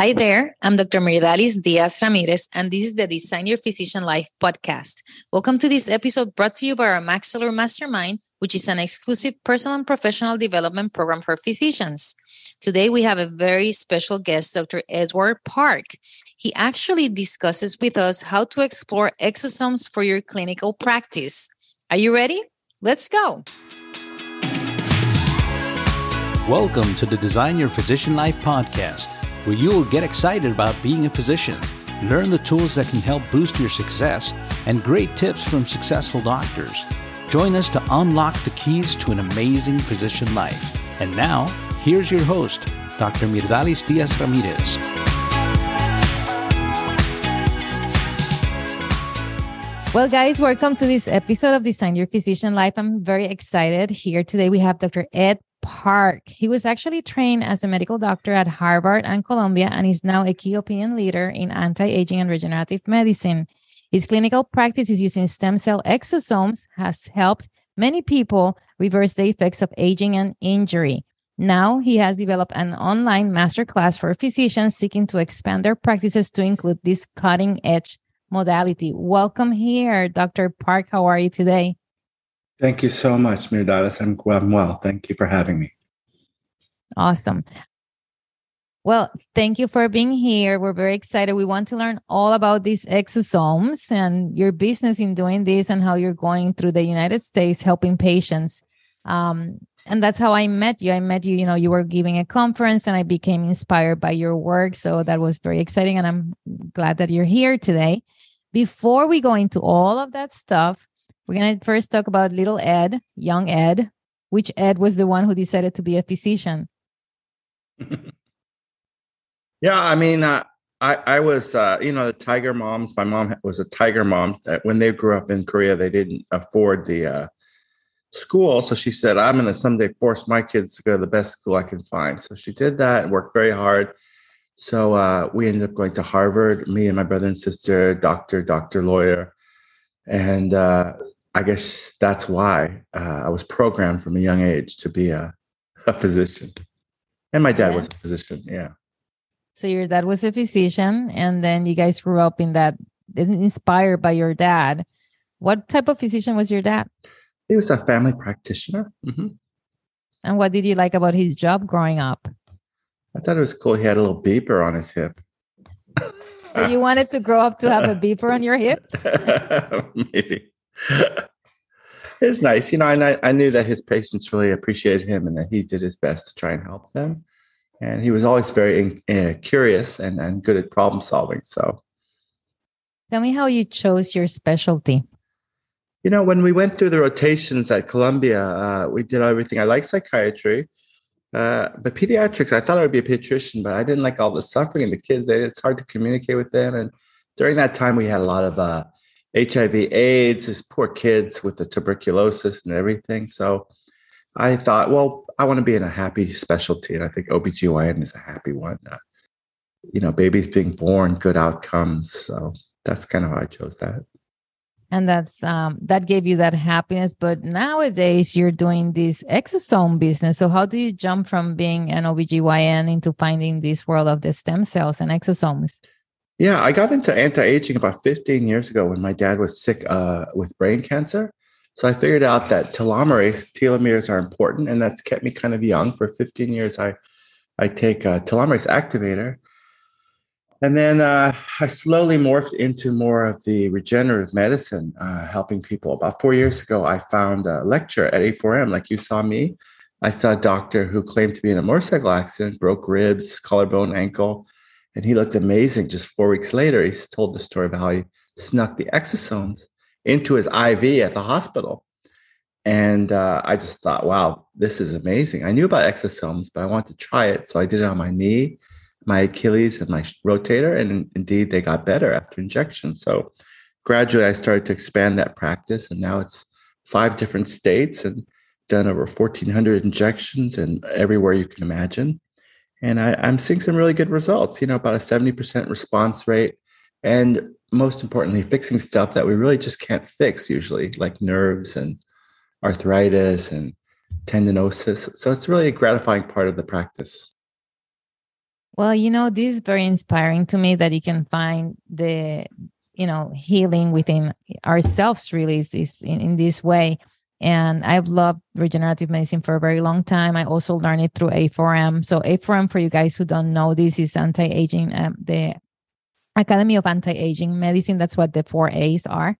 Hi there, I'm Dr. Myrdalis Diaz Ramirez, and this is the Design Your Physician Life podcast. Welcome to this episode brought to you by our maxAllure Mastermind, which is an exclusive personal and professional development program for physicians. Today, we have a very special guest, Dr. Edward Park. He actually discusses with us how to explore exosomes for your clinical practice. Are you ready? Let's go. Welcome to the Design Your Physician Life podcast where you will get excited about being a physician, learn the tools that can help boost your success, and great tips from successful doctors. Join us to unlock the keys to an amazing physician life. And now, here's your host, Dr. Myrdalis Diaz Ramirez. Well, guys, welcome to this episode of Design Your Physician Life. I'm very excited. Here today we have Dr. Ed Park. He was actually trained as a medical doctor at Harvard and Columbia and is now a key opinion leader in anti aging and regenerative medicine. His clinical practice is using stem cell exosomes, has helped many people reverse the effects of aging and injury. Now he has developed an online masterclass for physicians seeking to expand their practices to include this cutting edge modality. Welcome here, Dr. Park. How are you today? Thank you so much, Myrdalis. I'm, I'm well. Thank you for having me. Awesome. Well, thank you for being here. We're very excited. We want to learn all about these exosomes and your business in doing this and how you're going through the United States helping patients. Um, and that's how I met you. I met you, you know, you were giving a conference and I became inspired by your work. So that was very exciting. And I'm glad that you're here today. Before we go into all of that stuff, we're going to first talk about little Ed, young Ed. Which Ed was the one who decided to be a physician? yeah, I mean, uh, I I was uh, you know the tiger moms. My mom was a tiger mom. When they grew up in Korea, they didn't afford the uh, school, so she said, "I'm going to someday force my kids to go to the best school I can find." So she did that and worked very hard. So uh, we ended up going to Harvard. Me and my brother and sister, doctor, doctor, lawyer, and uh, I guess that's why uh, I was programmed from a young age to be a, a physician. And my dad yeah. was a physician. Yeah. So your dad was a physician, and then you guys grew up in that, inspired by your dad. What type of physician was your dad? He was a family practitioner. Mm-hmm. And what did you like about his job growing up? I thought it was cool. He had a little beeper on his hip. you wanted to grow up to have a beeper on your hip? Maybe. it's nice, you know. And I, I knew that his patients really appreciated him, and that he did his best to try and help them. And he was always very uh, curious and, and good at problem solving. So, tell me how you chose your specialty. You know, when we went through the rotations at Columbia, uh, we did everything. I like psychiatry, uh, but pediatrics, I thought I would be a pediatrician, but I didn't like all the suffering and the kids. It's hard to communicate with them. And during that time, we had a lot of uh, HIV, AIDS, these poor kids with the tuberculosis and everything. So I thought, well, I want to be in a happy specialty. And I think OBGYN is a happy one. Uh, you know, babies being born, good outcomes. So that's kind of how I chose that. And that's um, that gave you that happiness. But nowadays you're doing this exosome business. So how do you jump from being an OBGYN into finding this world of the stem cells and exosomes? Yeah, I got into anti-aging about 15 years ago when my dad was sick uh, with brain cancer. So I figured out that telomerase, telomeres are important, and that's kept me kind of young. For 15 years, I I take a telomerase activator, and then uh, I slowly morphed into more of the regenerative medicine, uh, helping people. About four years ago, I found a lecture at A4M, like you saw me. I saw a doctor who claimed to be in a motorcycle accident, broke ribs, collarbone, ankle and he looked amazing. Just four weeks later, he told the story of how he snuck the exosomes into his IV at the hospital. And uh, I just thought, wow, this is amazing. I knew about exosomes, but I wanted to try it. So I did it on my knee, my Achilles, and my rotator. And indeed, they got better after injection. So gradually, I started to expand that practice. And now it's five different states and done over 1,400 injections and everywhere you can imagine and I, am seeing some really good results. You know, about a 70% response rate, and most importantly, fixing stuff that we really just can't fix usually, like nerves and arthritis and tendinosis. So it's really a gratifying part of the practice. Well, you know, this is very inspiring to me that you can find the, you know, healing within ourselves really is, is in, in this way. And I've loved regenerative medicine for a very long time. I also learned it through A4M. So A4M, for you guys who don't know, this is anti-aging, um, the Academy of Anti-Aging Medicine. That's what the four A's are.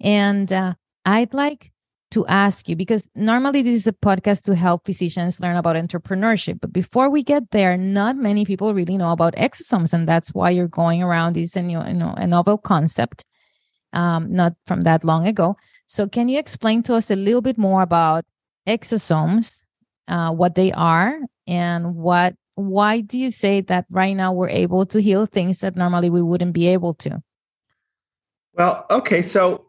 And uh, I'd like to ask you because normally this is a podcast to help physicians learn about entrepreneurship. But before we get there, not many people really know about exosomes, and that's why you're going around this and you know a novel concept, um, not from that long ago. So, can you explain to us a little bit more about exosomes, uh, what they are, and what why do you say that right now we're able to heal things that normally we wouldn't be able to? Well, okay, so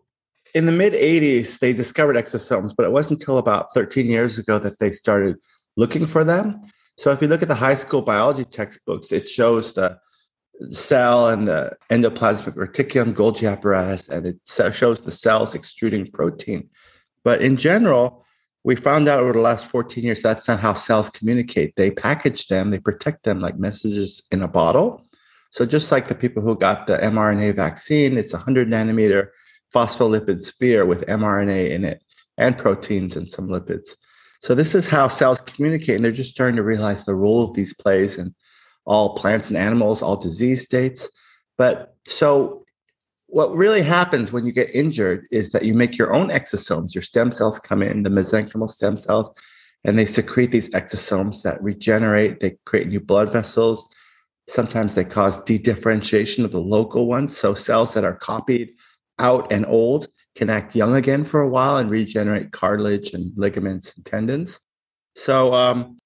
in the mid 80s, they discovered exosomes, but it wasn't until about 13 years ago that they started looking for them. So if you look at the high school biology textbooks, it shows the cell and the endoplasmic reticulum Golgi apparatus, and it shows the cells extruding protein. But in general, we found out over the last 14 years that's not how cells communicate. They package them, they protect them like messages in a bottle. So just like the people who got the mRNA vaccine, it's a 100 nanometer phospholipid sphere with mRNA in it and proteins and some lipids. So this is how cells communicate, and they're just starting to realize the role these plays in all plants and animals, all disease states. But so what really happens when you get injured is that you make your own exosomes. Your stem cells come in, the mesenchymal stem cells, and they secrete these exosomes that regenerate. They create new blood vessels. Sometimes they cause dedifferentiation of the local ones. So cells that are copied out and old can act young again for a while and regenerate cartilage and ligaments and tendons. So, um,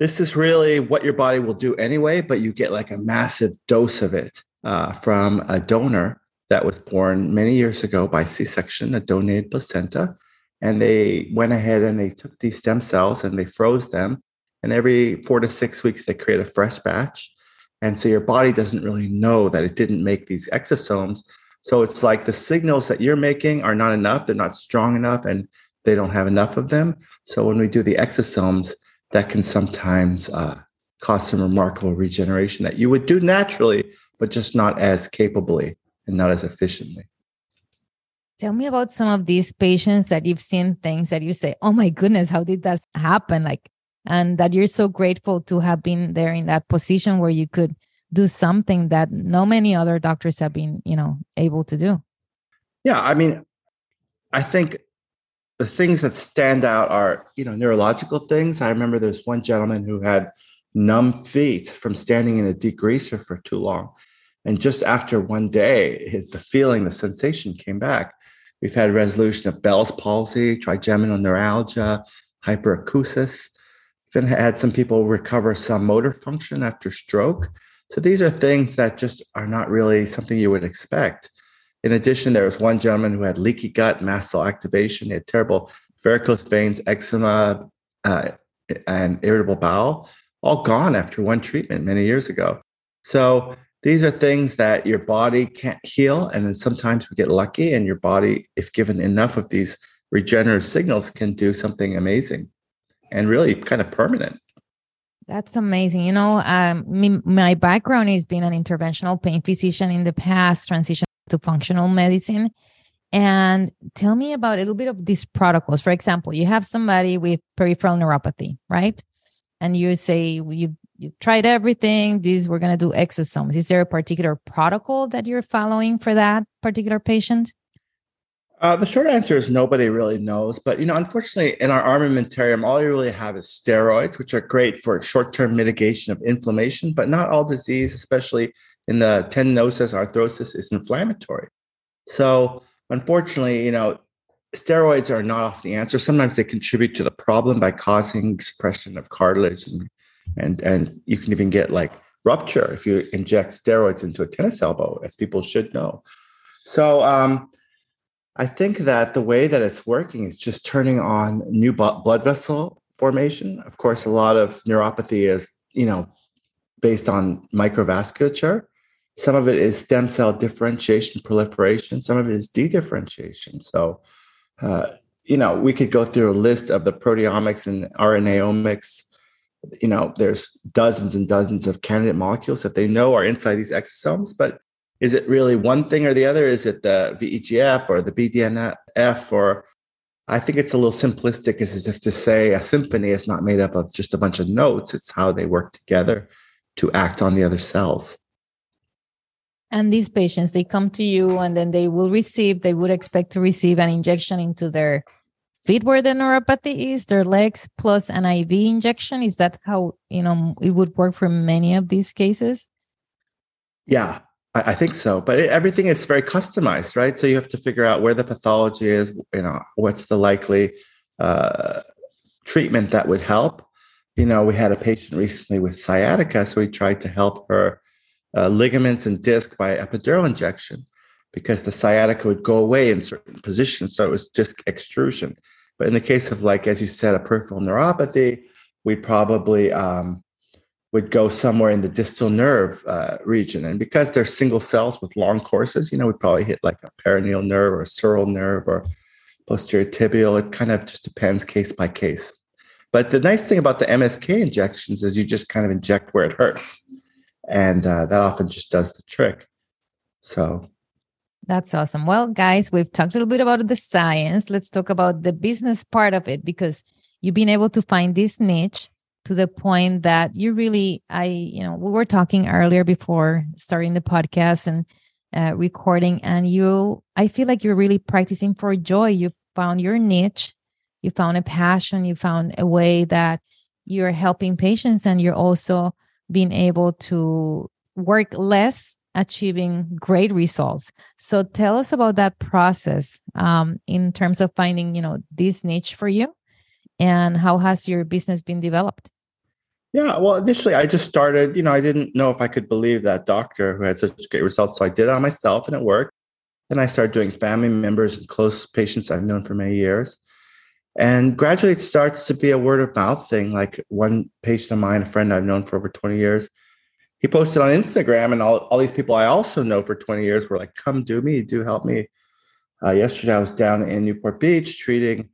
this is really what your body will do anyway, but you get like a massive dose of it uh, from a donor that was born many years ago by C section, a donated placenta. And they went ahead and they took these stem cells and they froze them. And every four to six weeks, they create a fresh batch. And so your body doesn't really know that it didn't make these exosomes so it's like the signals that you're making are not enough, they're not strong enough, and they don't have enough of them. So when we do the exosomes, that can sometimes uh, cause some remarkable regeneration that you would do naturally, but just not as capably and not as efficiently. Tell me about some of these patients that you've seen things that you say, oh my goodness, how did that happen? Like, and that you're so grateful to have been there in that position where you could do something that no many other doctors have been you know able to do yeah i mean i think the things that stand out are you know neurological things. I remember there's one gentleman who had numb feet from standing in a degreaser for too long. And just after one day his the feeling the sensation came back. We've had resolution of bell's palsy trigeminal neuralgia hyperacusis. Even had some people recover some motor function after stroke. So these are things that just are not really something you would expect. In addition, there was one gentleman who had leaky gut, mast cell activation, he had terrible varicose veins, eczema, uh, and irritable bowel, all gone after one treatment many years ago. So these are things that your body can't heal. And then sometimes we get lucky, and your body, if given enough of these regenerative signals, can do something amazing and really kind of permanent. That's amazing. You know, um, me, my background is being an interventional pain physician in the past, transition to functional medicine. And tell me about a little bit of these protocols. For example, you have somebody with peripheral neuropathy, right? And you say you you tried everything. These we're going to do exosomes. Is there a particular protocol that you're following for that particular patient? Uh, the short answer is nobody really knows. But you know, unfortunately, in our armamentarium, all you really have is steroids, which are great for short-term mitigation of inflammation, but not all disease, especially in the tendinosis, arthrosis, is inflammatory. So, unfortunately, you know, steroids are not often the answer. Sometimes they contribute to the problem by causing suppression of cartilage, and and, and you can even get like rupture if you inject steroids into a tennis elbow, as people should know. So. Um, I think that the way that it's working is just turning on new blood vessel formation. Of course, a lot of neuropathy is, you know, based on microvasculature. Some of it is stem cell differentiation, proliferation. Some of it is dedifferentiation. So, uh, you know, we could go through a list of the proteomics and RNAomics you know, there's dozens and dozens of candidate molecules that they know are inside these exosomes, but is it really one thing or the other? Is it the VEGF or the BDNF or I think it's a little simplistic as if to say a symphony is not made up of just a bunch of notes. It's how they work together to act on the other cells. And these patients, they come to you and then they will receive, they would expect to receive an injection into their feet where the neuropathy is, their legs plus an IV injection. Is that how, you know, it would work for many of these cases? Yeah, I, think so, but it, everything is very customized, right? So you have to figure out where the pathology is. You know, what's the likely uh, treatment that would help. You know, we had a patient recently with sciatica, so we tried to help her uh, ligaments and disc by epidural injection because the sciatica would go away in certain positions. So it was just extrusion. But in the case of, like, as you said, a peripheral neuropathy, we probably um, would go somewhere in the distal nerve uh, region. And because they're single cells with long courses, you know, we'd probably hit like a peroneal nerve or a sural nerve or posterior tibial. It kind of just depends case by case. But the nice thing about the MSK injections is you just kind of inject where it hurts. And uh, that often just does the trick. So that's awesome. Well, guys, we've talked a little bit about the science. Let's talk about the business part of it because you've been able to find this niche to the point that you really i you know we were talking earlier before starting the podcast and uh, recording and you i feel like you're really practicing for joy you found your niche you found a passion you found a way that you're helping patients and you're also being able to work less achieving great results so tell us about that process um, in terms of finding you know this niche for you and how has your business been developed? Yeah, well, initially I just started, you know, I didn't know if I could believe that doctor who had such great results. So I did it on myself and it worked. Then I started doing family members and close patients I've known for many years. And gradually it starts to be a word of mouth thing. Like one patient of mine, a friend I've known for over 20 years, he posted on Instagram, and all, all these people I also know for 20 years were like, come do me, do help me. Uh, yesterday I was down in Newport Beach treating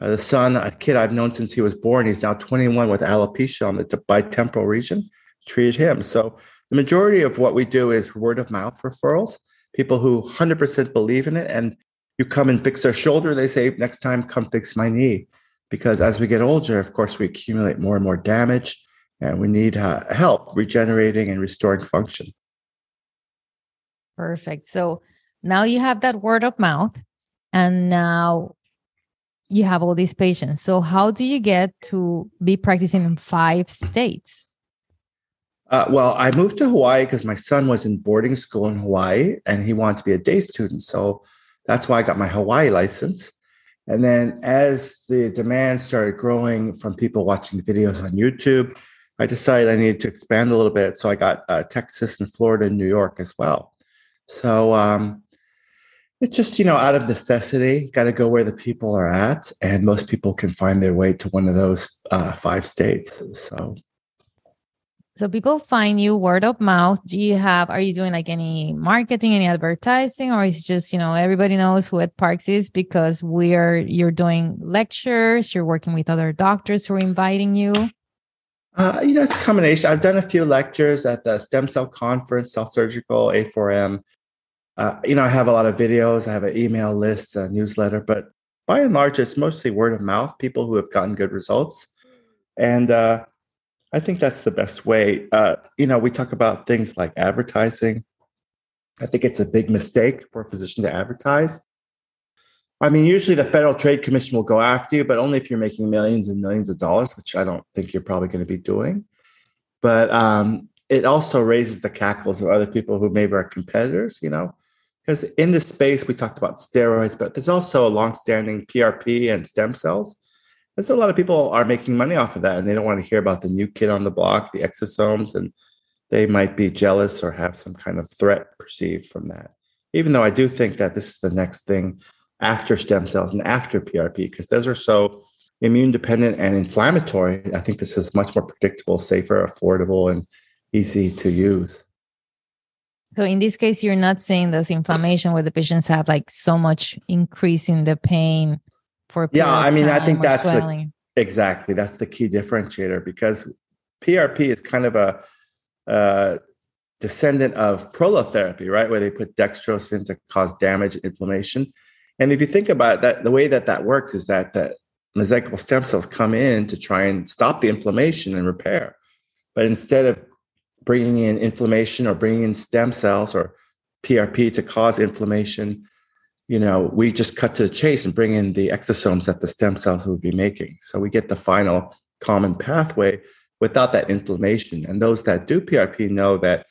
uh, the son, a kid I've known since he was born, he's now 21 with alopecia on the bitemporal region. Treated him. So the majority of what we do is word of mouth referrals. People who 100% believe in it, and you come and fix their shoulder. They say, next time, come fix my knee. Because as we get older, of course, we accumulate more and more damage, and we need uh, help regenerating and restoring function. Perfect. So now you have that word of mouth. And now you have all these patients. So how do you get to be practicing in five states? Uh, well, I moved to Hawaii because my son was in boarding school in Hawaii and he wanted to be a day student. So that's why I got my Hawaii license. And then as the demand started growing from people watching videos on YouTube, I decided I needed to expand a little bit. So I got uh, Texas and Florida and New York as well. So um, it's just, you know, out of necessity, got to go where the people are at. And most people can find their way to one of those uh, five states. So, so people find you word of mouth. Do you have, are you doing like any marketing, any advertising, or is just, you know, everybody knows who Ed Parks is because we're, you're doing lectures, you're working with other doctors who are inviting you? Uh, you know, it's a combination. I've done a few lectures at the Stem Cell Conference, South Surgical, A4M uh, you know, I have a lot of videos, I have an email list, a newsletter, but by and large, it's mostly word of mouth, people who have gotten good results. And uh, I think that's the best way. Uh, you know, we talk about things like advertising. I think it's a big mistake for a physician to advertise. I mean, usually the Federal Trade Commission will go after you, but only if you're making millions and millions of dollars, which I don't think you're probably going to be doing. But um, it also raises the cackles of other people who maybe are competitors, you know, because in this space we talked about steroids, but there's also a long-standing PRP and stem cells. And so a lot of people are making money off of that, and they don't want to hear about the new kid on the block, the exosomes, and they might be jealous or have some kind of threat perceived from that. Even though I do think that this is the next thing after stem cells and after PRP, because those are so immune dependent and inflammatory. I think this is much more predictable, safer, affordable, and easy to use. So in this case, you're not seeing this inflammation where the patients have like so much increase in the pain for yeah. I mean, I think that's the, exactly that's the key differentiator because PRP is kind of a, a descendant of prolotherapy, right? Where they put dextrose in to cause damage and inflammation. And if you think about that, the way that that works is that the mesenchymal stem cells come in to try and stop the inflammation and repair. But instead of bringing in inflammation or bringing in stem cells or PRP to cause inflammation, you know, we just cut to the chase and bring in the exosomes that the stem cells would be making. So we get the final common pathway without that inflammation. And those that do PRP know that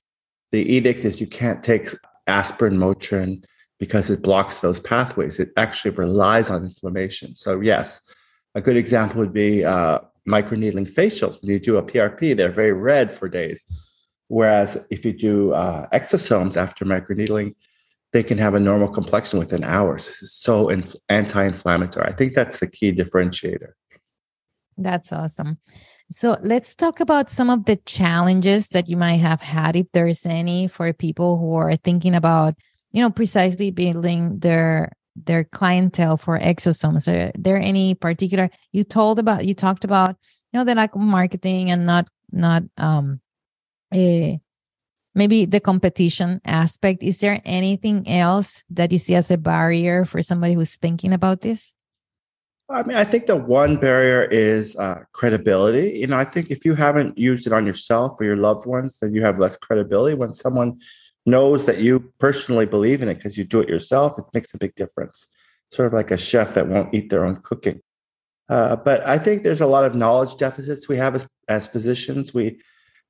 the edict is you can't take aspirin, Motrin, because it blocks those pathways. It actually relies on inflammation. So, yes, a good example would be uh, microneedling facials. When you do a PRP, they're very red for days. Whereas if you do uh, exosomes after microneedling, they can have a normal complexion within hours. This is so inf- anti inflammatory. I think that's the key differentiator. That's awesome. So let's talk about some of the challenges that you might have had, if there's any, for people who are thinking about, you know, precisely building their their clientele for exosomes. Are there any particular you told about you talked about, you know, the lack of marketing and not not um a eh, maybe the competition aspect. Is there anything else that you see as a barrier for somebody who's thinking about this? I mean, I think the one barrier is uh, credibility. You know, I think if you haven't used it on yourself or your loved ones, then you have less credibility. When someone knows that you personally believe in it because you do it yourself, it makes a big difference. Sort of like a chef that won't eat their own cooking. Uh, but I think there's a lot of knowledge deficits we have as, as physicians. We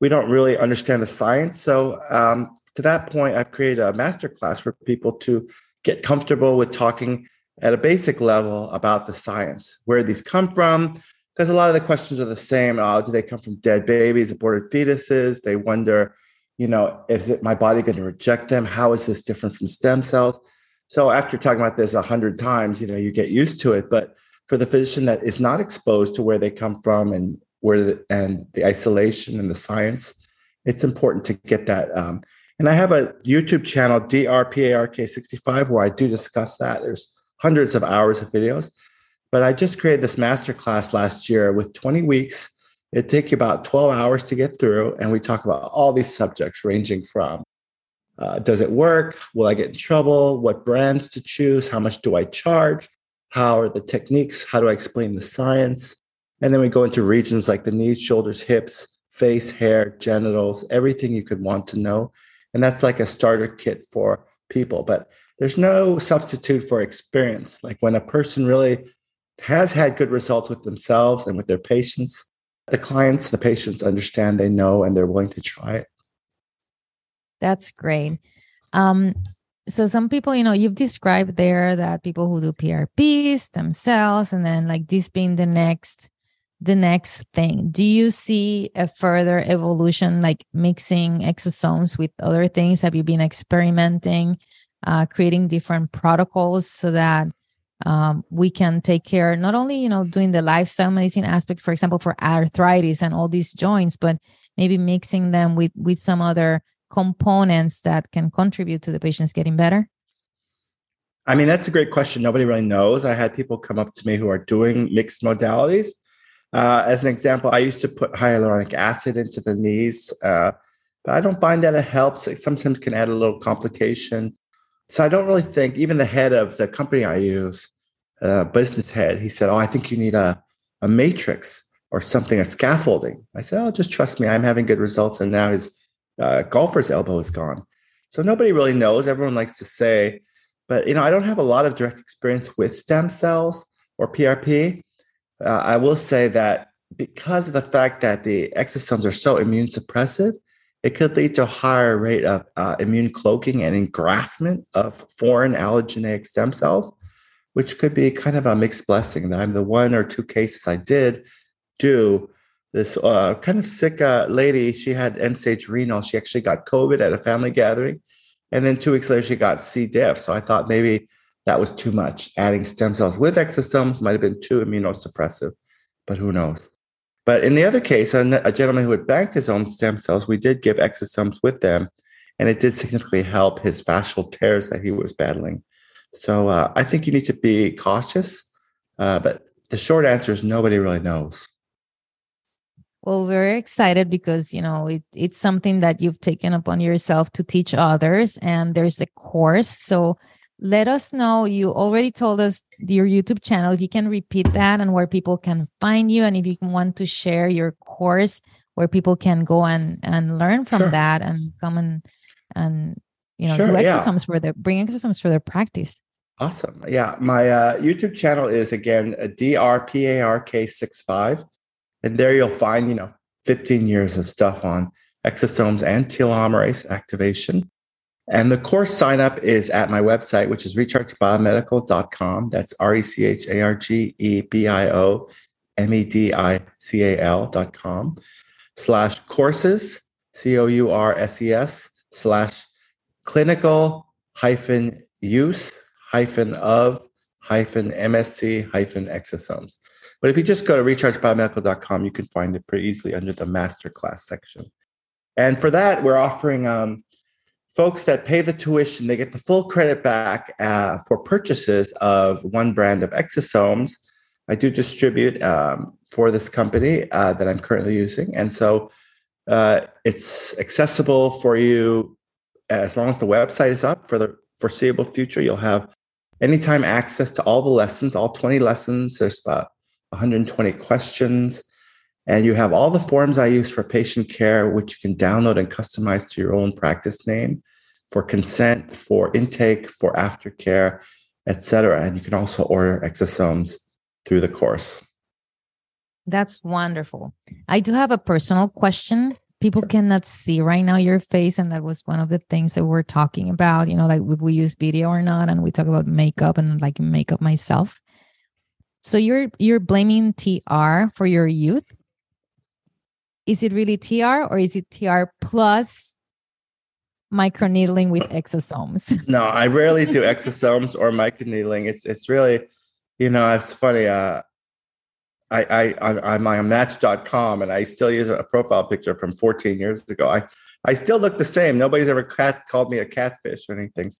we don't really understand the science. So um, to that point, I've created a master class for people to get comfortable with talking at a basic level about the science, where these come from, because a lot of the questions are the same. Oh, do they come from dead babies, aborted fetuses? They wonder, you know, is it my body going to reject them? How is this different from stem cells? So after talking about this a hundred times, you know, you get used to it. But for the physician that is not exposed to where they come from and where the, and the isolation and the science, it's important to get that. Um, and I have a YouTube channel, DRPARK65, where I do discuss that. There's hundreds of hours of videos. But I just created this masterclass last year with 20 weeks. It takes you about 12 hours to get through. And we talk about all these subjects ranging from uh, does it work? Will I get in trouble? What brands to choose? How much do I charge? How are the techniques? How do I explain the science? And then we go into regions like the knees, shoulders, hips, face, hair, genitals, everything you could want to know. And that's like a starter kit for people. But there's no substitute for experience. Like when a person really has had good results with themselves and with their patients, the clients, the patients understand, they know, and they're willing to try it. That's great. Um, so some people, you know, you've described there that people who do PRPs themselves, and then like this being the next the next thing? Do you see a further evolution like mixing exosomes with other things? Have you been experimenting uh, creating different protocols so that um, we can take care not only you know doing the lifestyle medicine aspect for example for arthritis and all these joints but maybe mixing them with with some other components that can contribute to the patients getting better? I mean that's a great question. Nobody really knows. I had people come up to me who are doing mixed modalities uh, as an example i used to put hyaluronic acid into the knees uh, but i don't find that it helps it sometimes can add a little complication so I don't really think even the head of the company I use, uh, business head, he said, "Oh, I think you need a a matrix or something, a scaffolding." I said, "Oh, just trust me. I'm having good results." And now his uh, golfer's elbow is gone. So nobody really knows. Everyone likes to say, but you know, I don't have a lot of direct experience with stem cells or PRP. Uh, I will say that because of the fact that the exosomes are so immune suppressive, it could lead to a higher rate of uh, immune cloaking and engraftment of foreign allogeneic stem cells, which could be kind of a mixed blessing. I'm the one or two cases I did do this uh, kind of sick uh, lady. She had end stage renal. She actually got COVID at a family gathering. And then two weeks later, she got C. diff. So I thought maybe that was too much. Adding stem cells with exosomes might have been too immunosuppressive, but who knows? But in the other case, a, gentleman who had banked his own stem cells, we did give exosomes with them, and it did significantly help his fascial tears that he was battling. So uh, I think you need to be cautious, uh, but the short answer is nobody really knows. Well, very excited because you know it, it's something that you've taken upon yourself to teach others, and there's a course. So let us know. You already told us your YouTube channel. If you can repeat that and where people can find you, and if you want to share your course where people can go and and learn from Sure. that and come and and you know Sure, do yeah. for their bring exercises for their practice. Awesome. Yeah. My uh, YouTube channel is again a DRPARK65. And there you'll find, you know, 15 years of stuff on exosomes and telomerase activation. And the course sign up is at my website, which is rechargebiomedical.com. That's R E C H A R G E B I O M E D I C A L.com slash courses, C O U R S E S, slash clinical hyphen use hyphen of hyphen MSC hyphen exosomes. But if you just go to rechargebiomedical.com, you can find it pretty easily under the masterclass section. And for that, we're offering um, folks that pay the tuition, they get the full credit back uh, for purchases of one brand of exosomes. I do distribute um, for this company uh, that I'm currently using. And so uh, it's accessible for you as long as the website is up for the foreseeable future. You'll have anytime access to all the lessons, all 20 lessons. There's about 120 questions. And you have all the forms I use for patient care, which you can download and customize to your own practice name for consent, for intake, for aftercare, etc. And you can also order exosomes through the course. That's wonderful. I do have a personal question. People cannot see right now your face, and that was one of the things that we're talking about. You know, like we use video or not, and we talk about makeup and like makeup myself. So you're you're blaming TR for your youth. Is it really TR or is it TR plus microneedling with exosomes? No, I rarely do exosomes or microneedling. It's it's really, you know, it's funny. Uh, I I I'm on Match.com and I still use a profile picture from 14 years ago. I I still look the same. Nobody's ever cat called me a catfish or anything.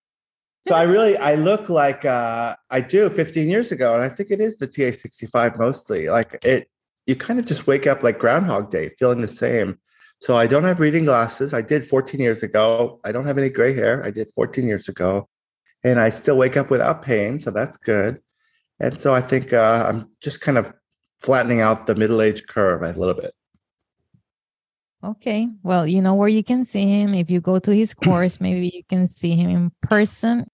So I really I look like uh, I do 15 years ago, and I think it is the TA65 mostly. Like it, you kind of just wake up like Groundhog Day, feeling the same. So I don't have reading glasses. I did 14 years ago. I don't have any gray hair. I did 14 years ago, and I still wake up without pain. So that's good. And so I think uh, I'm just kind of flattening out the middle age curve a little bit. Okay. Well, you know where you can see him. If you go to his course, maybe you can see him in person.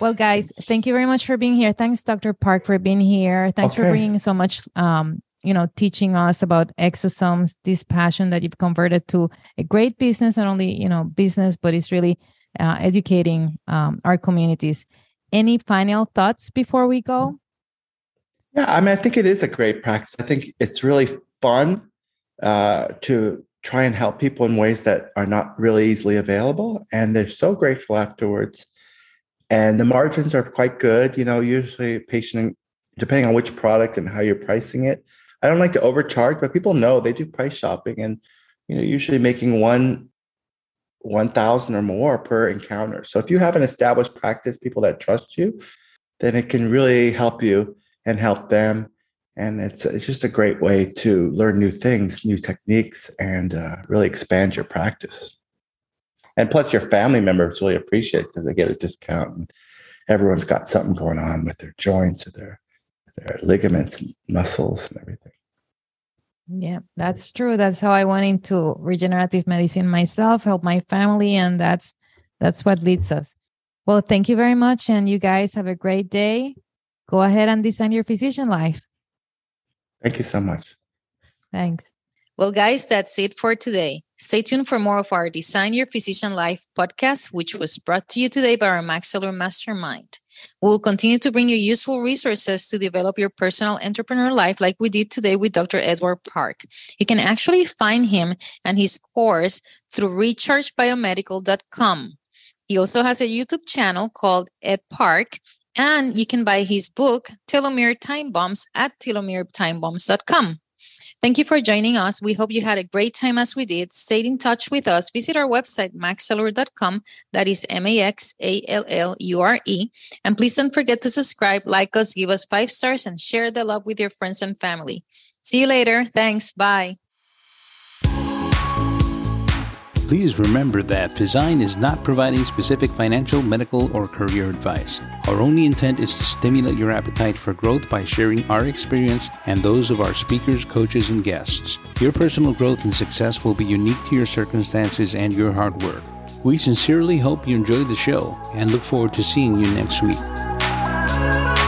Well, guys, thank you very much for being here. Thanks, Dr. Park, for being here. Thanks for bringing so much, um, you know, teaching us about exosomes, this passion that you've converted to a great business, not only, you know, business, but it's really uh, educating um, our communities. Any final thoughts before we go? Yeah, I mean, I think it is a great practice. I think it's really fun uh, to try and help people in ways that are not really easily available, and they're so grateful afterwards. And the margins are quite good. You know, usually patient, depending on which product and how you're pricing it. I don't like to overcharge, but people know they do price shopping, and you know, usually making one one thousand or more per encounter. So if you have an established practice, people that trust you, then it can really help you and help them. And it's it's just a great way to learn new things, new techniques, and uh, really expand your practice. And plus, your family members really appreciate because they get a discount. And everyone's got something going on with their joints or their their ligaments and muscles and everything. Yeah, that's true. That's how I went into regenerative medicine myself, help my family, and that's that's what leads us. Well, thank you very much, and you guys have a great day. Go ahead and design your physician life. Thank you so much. Thanks. Well, guys, that's it for today. Stay tuned for more of our Design Your Physician Life podcast, which was brought to you today by our maxAllure Mastermind. We will continue to bring you useful resources to develop your personal entrepreneur life, like we did today with Dr. Edward Park. You can actually find him and his course through rechargebiomedical.com. He also has a YouTube channel called Ed Park, and you can buy his book, Telomere Time Bombs, at telomeretimebombs.com. Thank you for joining us. We hope you had a great time as we did. Stay in touch with us. Visit our website, maxallure.com. That is M A X A L L U R E. And please don't forget to subscribe, like us, give us five stars, and share the love with your friends and family. See you later. Thanks. Bye. Please remember that Design is not providing specific financial, medical, or career advice. Our only intent is to stimulate your appetite for growth by sharing our experience and those of our speakers, coaches, and guests. Your personal growth and success will be unique to your circumstances and your hard work. We sincerely hope you enjoyed the show and look forward to seeing you next week.